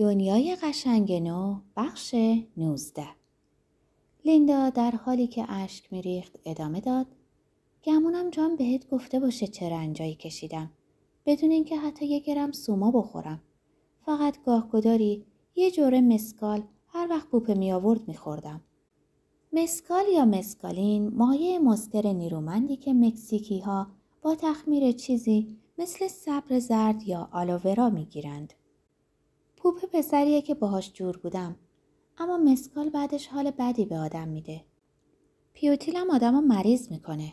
دنیای قشنگ نو بخش 19 لیندا در حالی که اشک میریخت ادامه داد گمونم جان بهت گفته باشه چه رنجایی کشیدم بدون اینکه حتی یه گرم سوما بخورم فقط گاه گداری یه جوره مسکال هر وقت پوپه می آورد می خوردم. مسکال یا مسکالین مایه مسکر نیرومندی که مکزیکی ها با تخمیر چیزی مثل صبر زرد یا آلوورا می گیرند. پوپ پسریه که باهاش جور بودم اما مسکال بعدش حال بدی به آدم میده. پیوتیل هم آدم رو مریض می‌کنه.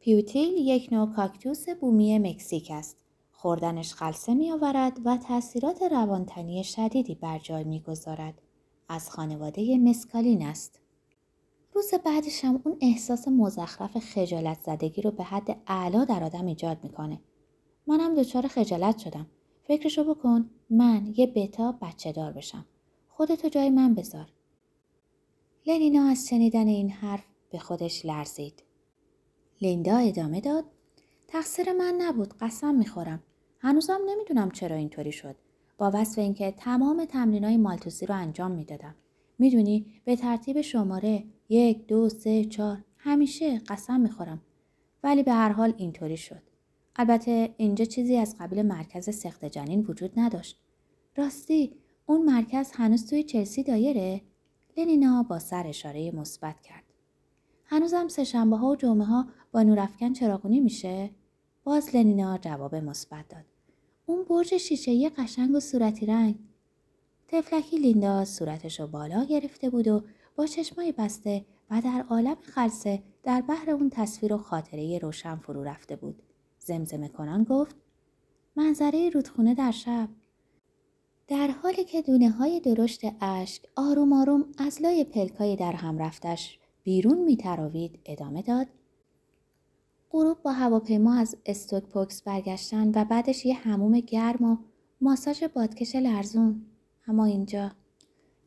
پیوتیل یک نوع کاکتوس بومی مکزیک است. خوردنش خلصه می آورد و تاثیرات روانتنی شدیدی بر جای می گذارد. از خانواده مسکالین است. روز بعدش هم اون احساس مزخرف خجالت زدگی رو به حد اعلا در آدم ایجاد می‌کنه. منم دچار خجالت شدم. فکرشو بکن من یه بتا بچه دار بشم. خودتو جای من بذار. لنینا از شنیدن این حرف به خودش لرزید. لیندا ادامه داد تقصیر من نبود قسم می‌خورم هنوزم نمی‌دونم چرا اینطوری شد با وصف اینکه تمام تمرینای مالتوسی رو انجام می‌دادم می‌دونی به ترتیب شماره یک دو سه چهار همیشه قسم می‌خورم ولی به هر حال اینطوری شد البته اینجا چیزی از قبیل مرکز سخت جنین وجود نداشت. راستی اون مرکز هنوز توی چلسی دایره؟ لنینا با سر اشاره مثبت کرد. هنوزم سهشنبه ها و جمعه ها با نورافکن چراغونی میشه؟ باز لنینا جواب مثبت داد. اون برج شیشه قشنگ و صورتی رنگ. تفلکی لیندا صورتش رو بالا گرفته بود و با چشمای بسته و در عالم خلصه در بحر اون تصویر و خاطره روشن فرو رفته بود. زمزمه کنان گفت منظره رودخونه در شب. در حالی که دونه های درشت اشک آروم آروم از لای پلکای در هم رفتش بیرون میتراوید ادامه داد غروب با هواپیما از استوک پوکس برگشتن و بعدش یه هموم گرم و ماساژ بادکش لرزون. اما اینجا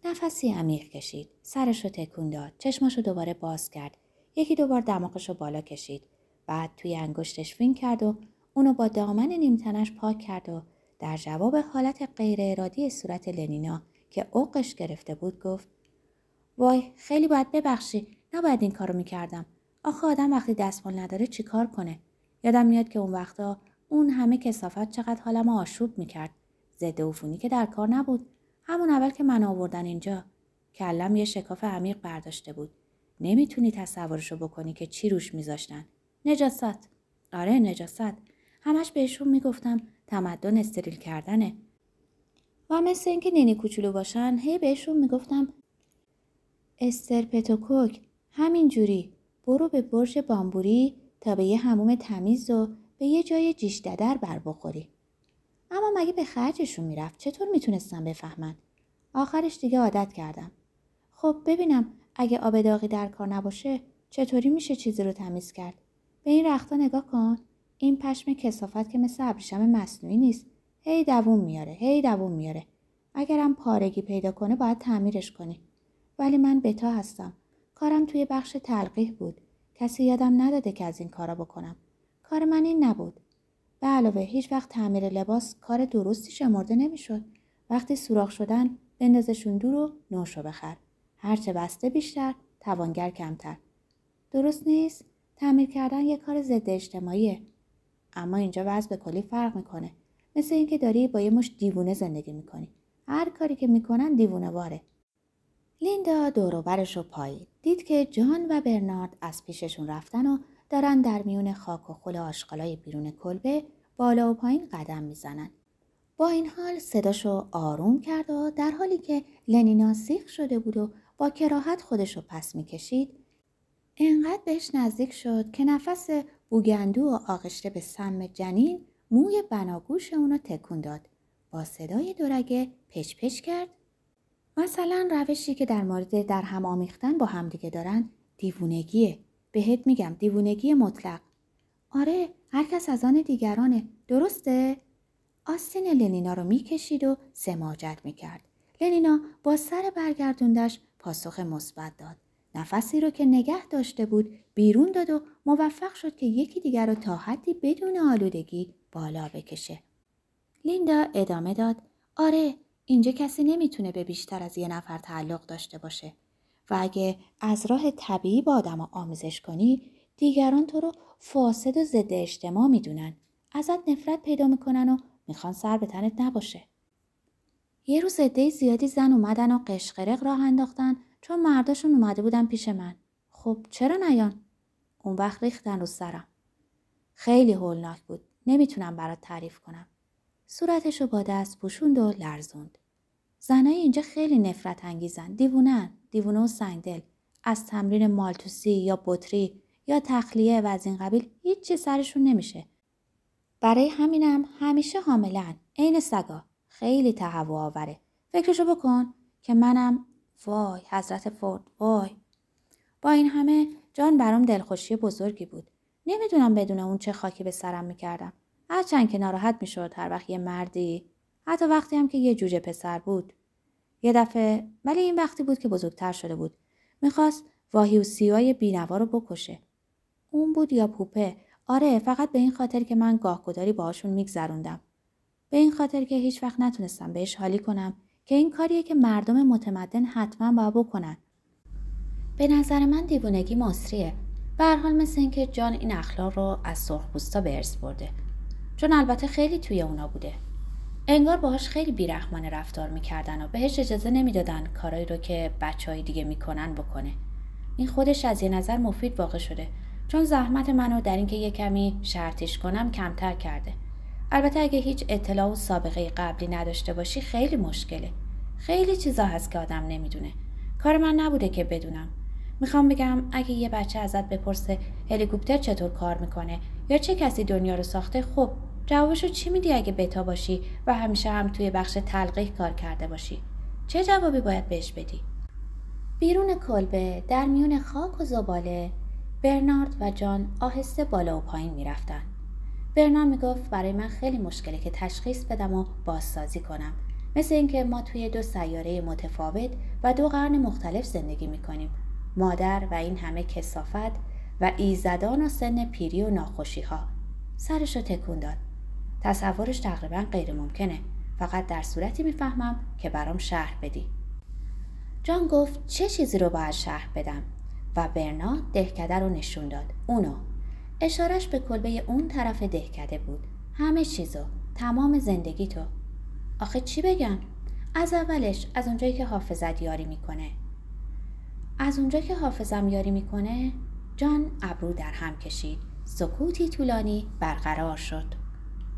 نفسی عمیق کشید سرش رو تکون داد چشماش رو دوباره باز کرد یکی دوبار دماغش رو بالا کشید. بعد توی انگشتش فین کرد و اونو با دامن نیمتنش پاک کرد و در جواب حالت غیر ارادی صورت لنینا که اوقش گرفته بود گفت وای خیلی باید ببخشی. نباید این کارو می‌کردم. آخه آدم وقتی دستمال نداره چیکار کنه؟ یادم میاد که اون وقتا اون همه کسافت چقدر حالم آشوب می‌کرد. ضد عفونی که در کار نبود. همون اول که من آوردن اینجا کلم یه شکاف عمیق برداشته بود. نمی‌تونی تصورشو بکنی که چی روش میذاشتن. نجاست آره نجاست همش بهشون می‌گفتم تمدن استریل کردنه و مثل اینکه نینی کوچولو باشن هی بهشون می‌گفتم استرپتوکوک همین جوری برو به برج بامبوری تا به یه هموم تمیز و به یه جای جیش ددر بر بخوری. اما مگه به خرجشون می‌رفت چطور می‌تونستم بفهمن؟ آخرش دیگه عادت کردم. خب ببینم اگه آب داغی در کار نباشه چطوری میشه چیزی رو تمیز کرد؟ به این رختا نگاه کن. این پشم کسافت که مثل ابریشم مصنوعی نیست. هی دووم میاره. هی دووم میاره. اگرم پارگی پیدا کنه باید تعمیرش کنی. ولی من بتا هستم. کارم توی بخش تلقیح بود. کسی یادم نداده که از این کارا بکنم. کار من این نبود. به علاوه هیچ وقت تعمیر لباس کار درستی شمرده نمی‌شد. وقتی سوراخ شدن بندازشون دور و نوشو بخر. هرچه بسته بیشتر توانگر کمتر. درست نیست؟ تعمیر کردن یه کار ضد اجتماعیه. اما اینجا وضع به کلی فرق می‌کنه. مثل اینکه داری با یه مش دیوونه زندگی می‌کنی. هر کاری که می‌کنن دیوونه واره. لیندا دوروبرش رو پایید. دید که جان و برنارد از پیششون رفتن و دارن در میون خاک و خل آشغالای بیرون کلبه بالا و پایین قدم می‌زنن. با این حال صداشو آروم کرد و در حالی که لنینا سیخ شده بود و با کراهت خودشو پس می‌کشید انقدر بهش نزدیک شد که نفس بوگندو و آغشته به سم جنین موی بناگوش اونو تکون داد. با صدای دورگه پچ پچ کرد مثلا روشی که در مورد در هم آمیختن با همدیگه دارن دیوونگیه. بهت میگم دیوونگی مطلق. آره هر کس از آن دیگرانه. درسته؟ آستین لنینا رو می‌کشید و سماجت می‌کرد. لنینا با سر برگردوندش پاسخ مثبت داد. نفسی رو که نگه داشته بود بیرون داد و موفق شد که یکی دیگر رو تا حدی بدون آلودگی بالا بکشه. لیندا ادامه داد. آره اینجا کسی نمی‌تونه به بیشتر از یه نفر تعلق داشته باشه و اگه از راه طبیعی با آدم آموزش کنی دیگران تو رو فاسد و ضد اجتماع می‌دونن ازت نفرت پیدا می‌کنن و می‌خوان سر به تنت نباشه یه روز عده زیادی زن اومدن و قشقرق راه انداختن چون مرداشون اومده بودن پیش من. خب چرا نیان اون وقت ریختن رو سرم. خیلی هولناک بود. نمی‌تونم برات تعریف کنم. صورتشو با دست پوشوند و لرزوند. زنای اینجا خیلی نفرت انگیزن. دیوونن. دیوونه و سنگدل. از تمرین مالتوسی یا بطری یا تخلیه و از این قبیل هیچی سرشون نمیشه. برای همینم همیشه حاملن. عین سگا. خیلی تهوع آوره. فکرشو بکن که منم وای حضرت فورد وای. با این همه جان برام دلخوشی بزرگی بود. نمی‌دونم بدون اون چه خاکی به سرم می‌کردم. هرچند که ناراحت می‌شد هر وقت یه مردی حتی وقتی هم که یه جوجه پسر بود. یه دفعه ولی این وقتی بود که بزرگتر شده بود می‌خواست واهی و سیوای بینوا رو بکشه. اون بود یا پوپه؟ آره فقط به این خاطر که من گاهگداری باهاشون میگذروندم. به این خاطر که هیچ وقت نتونستم بهش حالی کنم. که این کاریه که مردم متمدن حتما باید بکنن. به نظر من دیوونگی مصریه. به حال مثل اینکه جان این اخلاق رو از سرخپوستا به ارث برده. چون البته خیلی توی اونا بوده. انگار باهاش خیلی بیرحمانه رفتار می‌کردن و بهش اجازه نمی‌دادن کارایی رو که بچه های دیگه می‌کنن بکنه. این خودش از یه نظر مفید واقع شده. چون زحمت منو در اینکه یه کمی شرطیش کنم کمتر کرده. البته اگه هیچ اطلاع و سابقه قبلی نداشته باشی خیلی مشکله. خیلی چیزا هست که آدم نمی‌دونه. کار من نبوده که بدونم. می‌خوام بگم اگه یه بچه ازت بپرسه هلیکوپتر چطور کار می‌کنه یا چه کسی دنیا رو ساخته خب جوابشو چی میدی اگه بتا باشی و همیشه هم توی بخش تلقیح کار کرده باشی؟ چه جوابی باید بهش بدی؟ بیرون کلبه در میون خاک و زباله برنارد و جان آهسته بالا و پایین می‌رفتن. برنارد می‌گفت برای من خیلی مشکله که تشخیص بدم و بازسازی کنم. مثل اینکه ما توی دو سیاره متفاوت و دو قرن مختلف زندگی می‌کنیم. مادر و این همه کسافت و ایزدان و سن پیری و ناخوشی ها سرش رو تکون داد. تصورش تقریبا غیر ممکنه. فقط در صورتی می‌فهمم که برام شهر بدی. جان گفت چه چیزی رو باید شهر بدم؟ و برنا دهکده رو نشون داد. اونو. اشارش به کلبه اون طرف دهکده بود. همه چیزو. تمام زندگی تو آخه چی بگم؟ از اولش از اونجایی که حافظت یاری می‌کنه. از اونجا که حافظم یاری می‌کنه جان ابرو در هم کشید. سکوتی طولانی برقرار شد.